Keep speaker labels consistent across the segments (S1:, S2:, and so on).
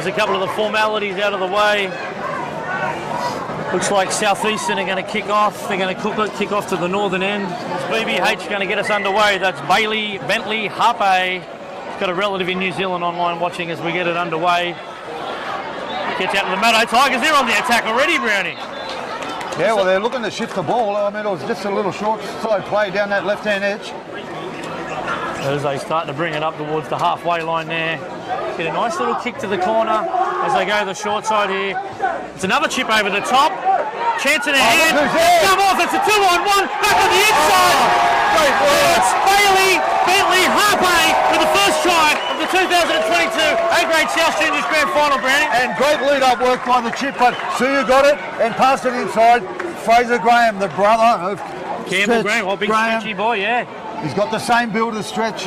S1: There's a couple of the formalities out of the way. Looks like Southeastern are going to kick off. They're going to cook it, kick off to the northern end. It's BBH going to get us underway. That's Bailey Bentley Harpe. He's got a relative in New Zealand online watching as we get it underway. Gets out to the Maddo Tigers. They're on the attack already, Brownie.
S2: Yeah, well, they're looking to shift the ball. I mean, it was just a little short side play down that left-hand edge.
S1: As they start to bring it up towards the halfway line there. Get a nice little kick to the corner as they go to the short side here. It's another chip over the top. Chance in oh, a hand.
S2: look who's there.
S1: Come off. It's a two on one. Back on the inside. It's Bailey Bentley Harpe with the first try of the 2022 A-grade South Juniors Grand Final, Brownie.
S2: And great lead-up work by the chip, but Suya got it and passed it inside. Fraser Graham, the brother of
S1: Campbell
S2: Stretch
S1: Graham, oh, big
S2: Graham.
S1: stretchy boy, yeah.
S2: He's got the same build as Stretch.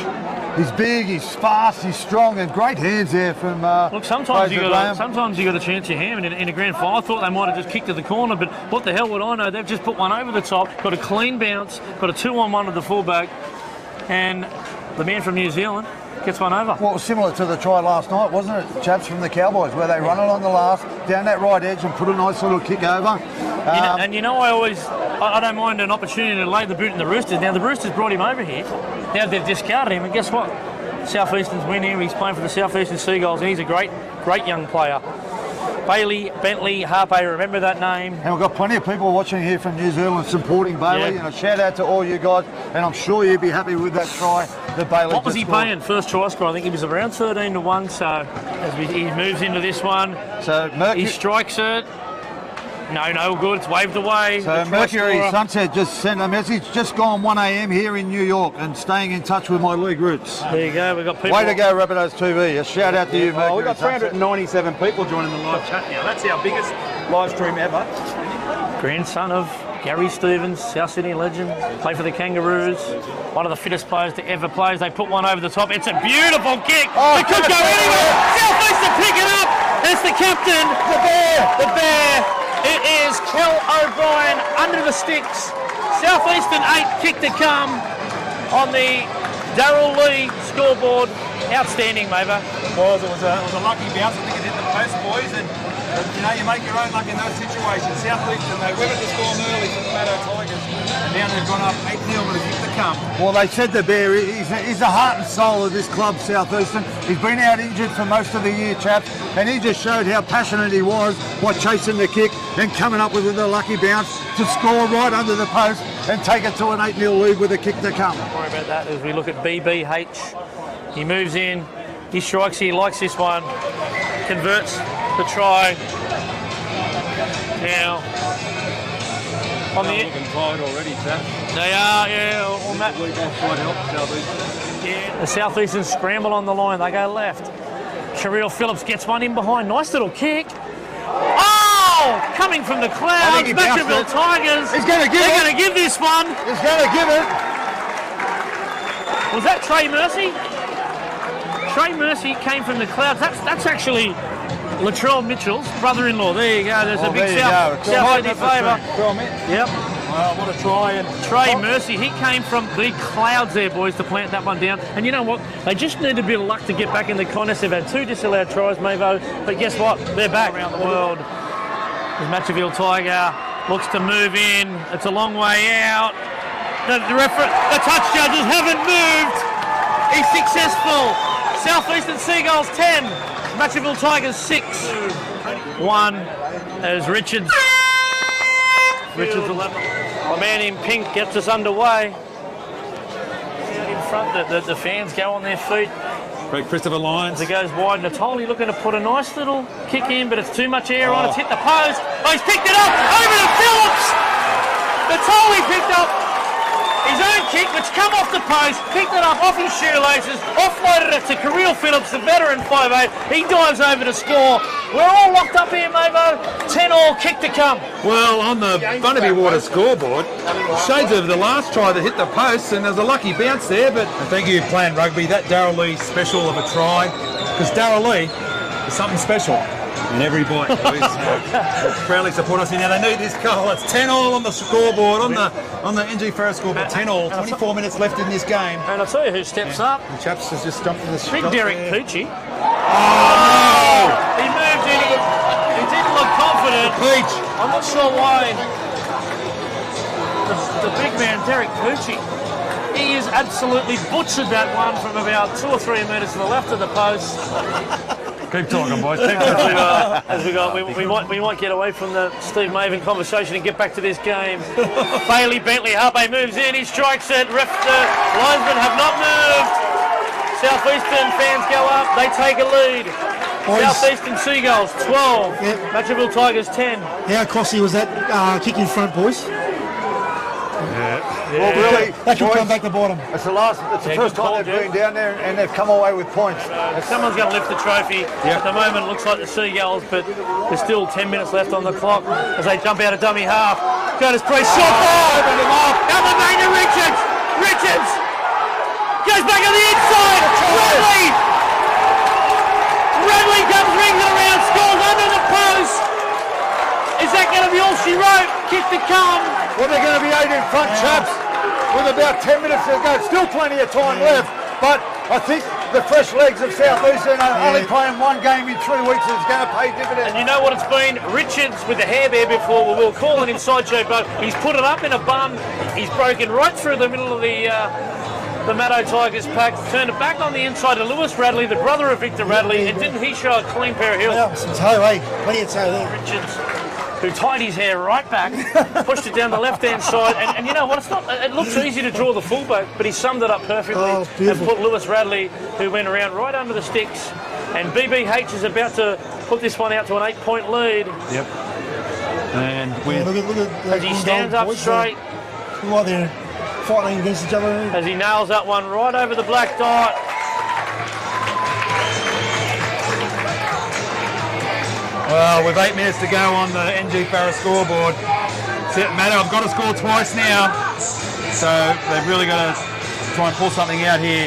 S2: He's big, he's fast, he's strong, and great hands there from uh,
S1: Look, sometimes you got to, sometimes you got to chance your hand in, in a grand final. I thought they might have just kicked to the corner, but what the hell would I know? They've just put one over the top, got a clean bounce, got a two on one of the fullback, and the man from New Zealand gets one over.
S2: Well, was similar to the try last night, wasn't it, chaps from the Cowboys, where they run it on the last, down that right edge and put a nice little kick over.
S1: You know,
S2: Um,
S1: and you know, I always, I, I don't mind an opportunity to lay the boot in the Roosters. Now the Roosters brought him over here. Now they've discarded him, and guess what? Southeastern's win here. He's playing for the Southeastern Seagulls, and he's a great, great young player. Bailey Bentley Harpe, remember that name?
S2: And we've got plenty of people watching here from New Zealand supporting Bailey.
S1: Yeah.
S2: And a shout out to all you guys. And I'm sure you'd be happy with that try that Bailey
S1: What was he
S2: scored.
S1: paying? First try score, I think he was around 13 to 1. So as we, he moves into this one,
S2: So Mercury,
S1: he strikes it. No, no good. It's waved away.
S2: so
S1: The
S2: Mercury
S1: scorer.
S2: Sunset just sent a message. Just gone 1 a.m. here in New York and staying in touch with my league roots.
S1: There you go. We've got people.
S2: Way to go, Rabbitohs TV. A shout out to you, Mercury
S3: Oh, we've got
S2: Sunset.
S3: 397 people joining the live chat now. That's our biggest live stream ever.
S1: grandson of Gary Stevens, South Sydney legend, played for the Kangaroos, one of the fittest players to ever play. They put one over the top. It's a beautiful kick.
S2: Oh,
S1: it could go anywhere. Southeast to pick it up. It's the captain, the bear, the bear. It is Kel O'Brien under the sticks. Southeastern eight kick to come on the Darrell Lea scoreboard. Outstanding, Maver.
S3: Was it was a, it was a lucky bounce. I think it hit the post, boys, and you know you make your own luck in those situations. South Southeastern they were weathered the storm early for the Maddo Tigers, and now they've gone up 8 0 with a kick to come.
S2: Well, they said the bear. He's, he's the heart and soul of this club, Southeastern. He's been out injured for most of the year, chaps, and he just showed how passionate he was by chasing the kick and coming up with a lucky bounce to score right under the post and take it to an 8 0 lead with a kick to come.
S1: Worry about that as we look at BBH. He moves in, he strikes, he likes this one, converts the try. Now, on the
S3: looking tired already, chap.
S1: they are, yeah, on that,
S3: Lead off quite help Southeastern.
S1: yeah. The Southeastern scramble on the line, they go left. Sherrill Phillips gets one in behind, nice little kick. Oh, coming from the clouds,
S2: think he Matraville.
S1: Tigers.
S2: He's gonna give
S1: They're going to give this one.
S2: He's going to give it.
S1: Was that Trey Mercy? Trey Mercy came from the clouds. That's that's actually Latrell Mitchell's brother-in-law. There you go. There's a
S2: Oh,
S1: big
S2: there you
S1: South,
S2: go.
S1: South
S2: Right
S1: Sydney
S2: up the
S1: flavour.
S2: street.
S3: Well,
S1: Yep.
S3: uh, what a try and
S1: Trey Mercy, he came from the clouds there, boys, to plant that one down. And you know what? They just need a bit of luck to get back in the contest. They've had two disallowed tries, Mavo. But guess what? They're back around the world. As Matraville Tiger looks to move in. It's a long way out. The, the, refer- the touch judges haven't moved. He's successful. Southeastern Seagulls 10. Matraville Tigers 6. 1 as Richards. Richards 11. My man in pink gets us underway. Out in front, the, the, the fans go on their feet
S3: Great Christopher Lyons.
S1: as it goes wide. Natoli looking to put a nice little kick in, but it's too much air on it. It's oh. hit the post. Oh, he's picked it up over to Phillips. Natoli picked up his own kick, which come off the post, picked it up off his shoelaces, offloaded it to Kirill Phillips, the veteran 5'8". He dives over to score. We're all locked up here, Mavo. 10 all, kick to come.
S3: Well, on the Bundaby Water scoreboard, shades of the last try that hit the post, and there's a lucky bounce there. But thank you, Plan Rugby. That Darrell Lea special of a try, because Darrell Lea is something special in every bite. boys. So, uh, proudly support us in there. They need this goal. It's 10 all on the scoreboard, on the on the NG Farah scoreboard. 10 all. 24 minutes left in this game.
S1: And I'll tell you who steps up.
S3: The chaps has just jumped in the
S1: Big Derek
S3: there.
S1: Poochie. Oh, He moved in. He, he didn't look confident.
S3: Peach.
S1: I'm not sure why. The, the big man, Derek Pucci, he has absolutely butchered that one from about two or three metres to the left of the post.
S3: Keep talking, boys.
S1: as we, uh, as we go, we, we might we might get away from the Steve Maven conversation and get back to this game. Bailey Bentley Harpe moves in, he strikes it. Ref, the linesmen have not moved. Southeastern fans go up, they take a lead.
S4: Boys.
S1: Southeastern Seagulls 12,
S4: Yep.
S1: Matraville Tigers 10.
S4: How costly was that uh, kick in front, boys?
S2: Well, really,
S4: That should
S2: boys,
S4: come back to bottom.
S2: It's the last. It's the
S1: Yeah,
S2: first time they've
S1: Jeff.
S2: been down there and they've come away with points.
S1: Uh, someone's going to lift the trophy. At the moment, it looks like the Seagulls, but there's still 10 minutes left on the clock as they jump out of dummy half. Curtis Priest shot. Oh, opened him off. Elbow to Richards. Richards goes back on the inside. Radley. Radley comes ringing around, scores under the post. Is that going to be all she wrote? Kick to come.
S2: Well, they're going to be eight in front, chaps, with about 10 minutes to go. Still plenty of time left, but I think the fresh legs of Southeastern are only playing one game in three weeks is going to pay dividends.
S1: And you know what it's been? Richards with the hair there before, we will call it inside show, but he's put it up in a bun. He's broken right through the middle of the uh, the Maddo Tigers pack, turned it back on the inside to Lewis Radley, the brother of Victor Radley, and didn't he show a clean pair of heels?
S4: Yeah, some toe, eh? Plenty of toe there.
S1: Richards, who tied his hair right back, pushed it down the left-hand side, and, and you know what? It's not. It looks easy to draw the fullback, but he summed it up perfectly
S4: Oh,
S1: and put Lewis Radley, who went around right under the sticks, and BBH is about to put this one out to an eight-point lead
S3: Yep. And
S4: Yeah, look at, look at
S1: as he stands up straight,
S4: Look like they're fighting against each other.
S1: as he nails that one right over the black dot.
S3: Well, with eight minutes to go on the NG Farah scoreboard, it's it matter. I've got to score twice now, so they've really got to try and pull something out here.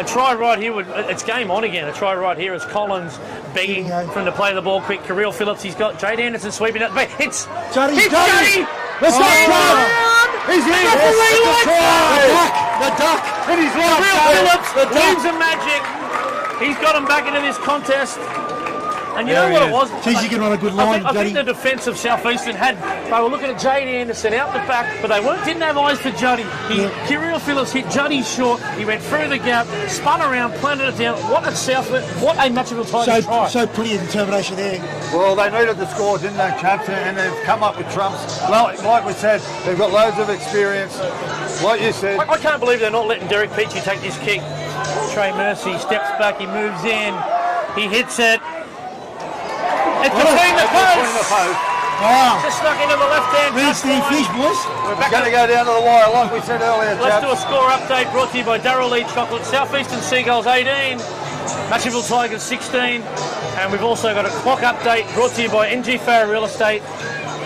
S1: A try right here would. It's game on again. A try right here is Collins begging
S4: Yeah.
S1: for him to play the ball quick. Kirill Phillips, he's got Jade Anderson sweeping it. Hits.
S4: Juddy,
S1: Hits
S4: Juddy!
S1: Juddy.
S2: Let's go,
S1: Oh.
S2: John! He's in!
S1: Referee
S2: It's
S1: likes
S2: a try!
S1: that.
S2: The duck! And he's right,
S1: Kirill
S2: Jay.
S1: Phillips
S2: The duck!
S1: leaves a magic. He's got him back into this contest. And you
S3: There
S1: know what it was?
S4: Geez, you can run a good
S1: I think, I think the defence of Southeastern had, they were looking at Jade Anderson out the back, but they weren't, didn't have eyes for Juddy. He,
S4: Yeah.
S1: Kirill Phillips hit Juddy short, he went through the gap, spun around, planted it down. What a South, what a Matraville Tigers try.
S4: Showed, showed plenty of determination there.
S2: Well, they needed the score, didn't they, chaps? And they've come up with trumps. Well, like we said, they've got loads of experience. Like you said,
S1: I, I can't believe they're not letting Derek Peachy take this kick. Trey Mercy steps back, he moves in, he hits it. It's between the
S2: between the
S1: posts.
S2: posts.
S4: Wow.
S1: Just stuck into the left hand.
S4: Where's the fish, boys?
S1: We're back
S2: Going to
S1: to
S2: go down to the wire, like we said earlier,
S1: Let's
S2: chaps.
S1: do a score update brought to you by Darrell Lea Chocolate. Southeastern Seagulls 18, Matraville Tigers 16, and we've also got a clock update brought to you by NG Farah Real Estate.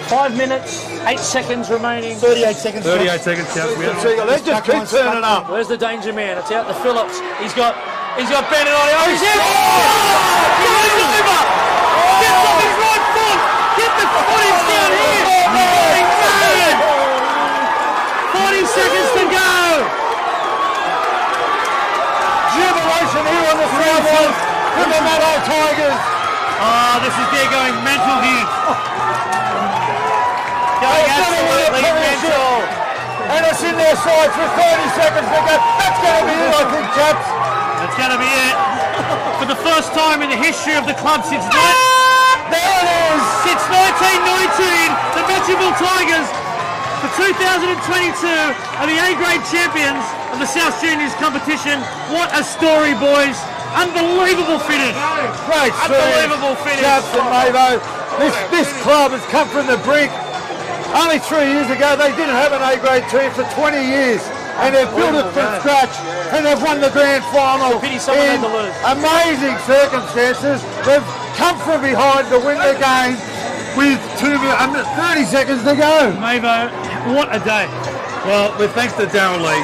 S1: Five minutes, eight seconds remaining.
S4: 38 seconds.
S3: 38 seconds, chaps. We have-
S2: They just keep turning up.
S1: Where's the danger man? It's out the Phillips. He's got he's got Bennett on. Oh, oh, he's in! Goes over! Gets off his right foot! Get the footage down here! Going mad! 40 seconds to go!
S2: Jubilation here on the Southwest with the Maddo Tigers.
S1: Oh, this is they're going mental here. Going
S2: They've got to win a
S1: absolutely mental.
S2: And it's in their sights for 30 seconds to go. That's going to be it, I think, chaps.
S1: That's going to be it. For the first time in the history of the club since ah! ni-
S2: There it is.
S1: since 1919, the Matraville Tigers, for 2022, are the A-grade champions of the South Juniors competition. What a story, boys! Unbelievable finish.
S2: Great
S1: Unbelievable
S2: finish.
S1: finish.
S2: Chaps Mavo. This, this club has come from the brink. Only three years ago, they didn't have an A-grade team for 20 years. And they've built it from scratch, and they've won the grand final
S1: Pity someone
S2: in
S1: had to lose.
S2: amazing circumstances. They've come from behind to win the game with two, mi- um, 30 seconds to go.
S1: Mavo, what a day.
S3: Well, with thanks to Darrell Lea,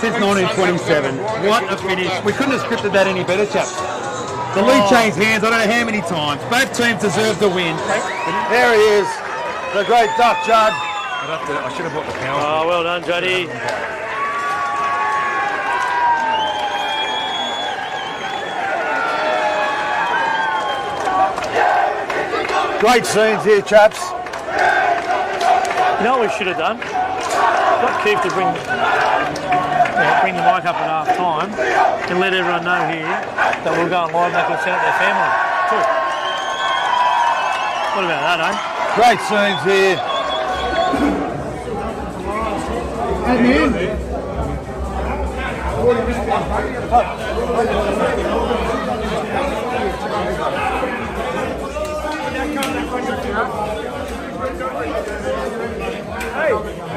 S3: since 1927. What a finish. We couldn't have scripted that any better, chaps. The lead oh. changed hands, I don't know how many times. Both teams deserve the win.
S2: There he is, the great Duck Judd.
S3: To, i should have bought the power.
S1: Oh, well done, Juddy.
S2: Great scenes here, chaps.
S1: You know what we should have done? Got Keith to bring bring the mic up at half time and let everyone know here that we'll go and they can set up their family. Cool. What about that, eh?
S2: Great scenes here. Hey!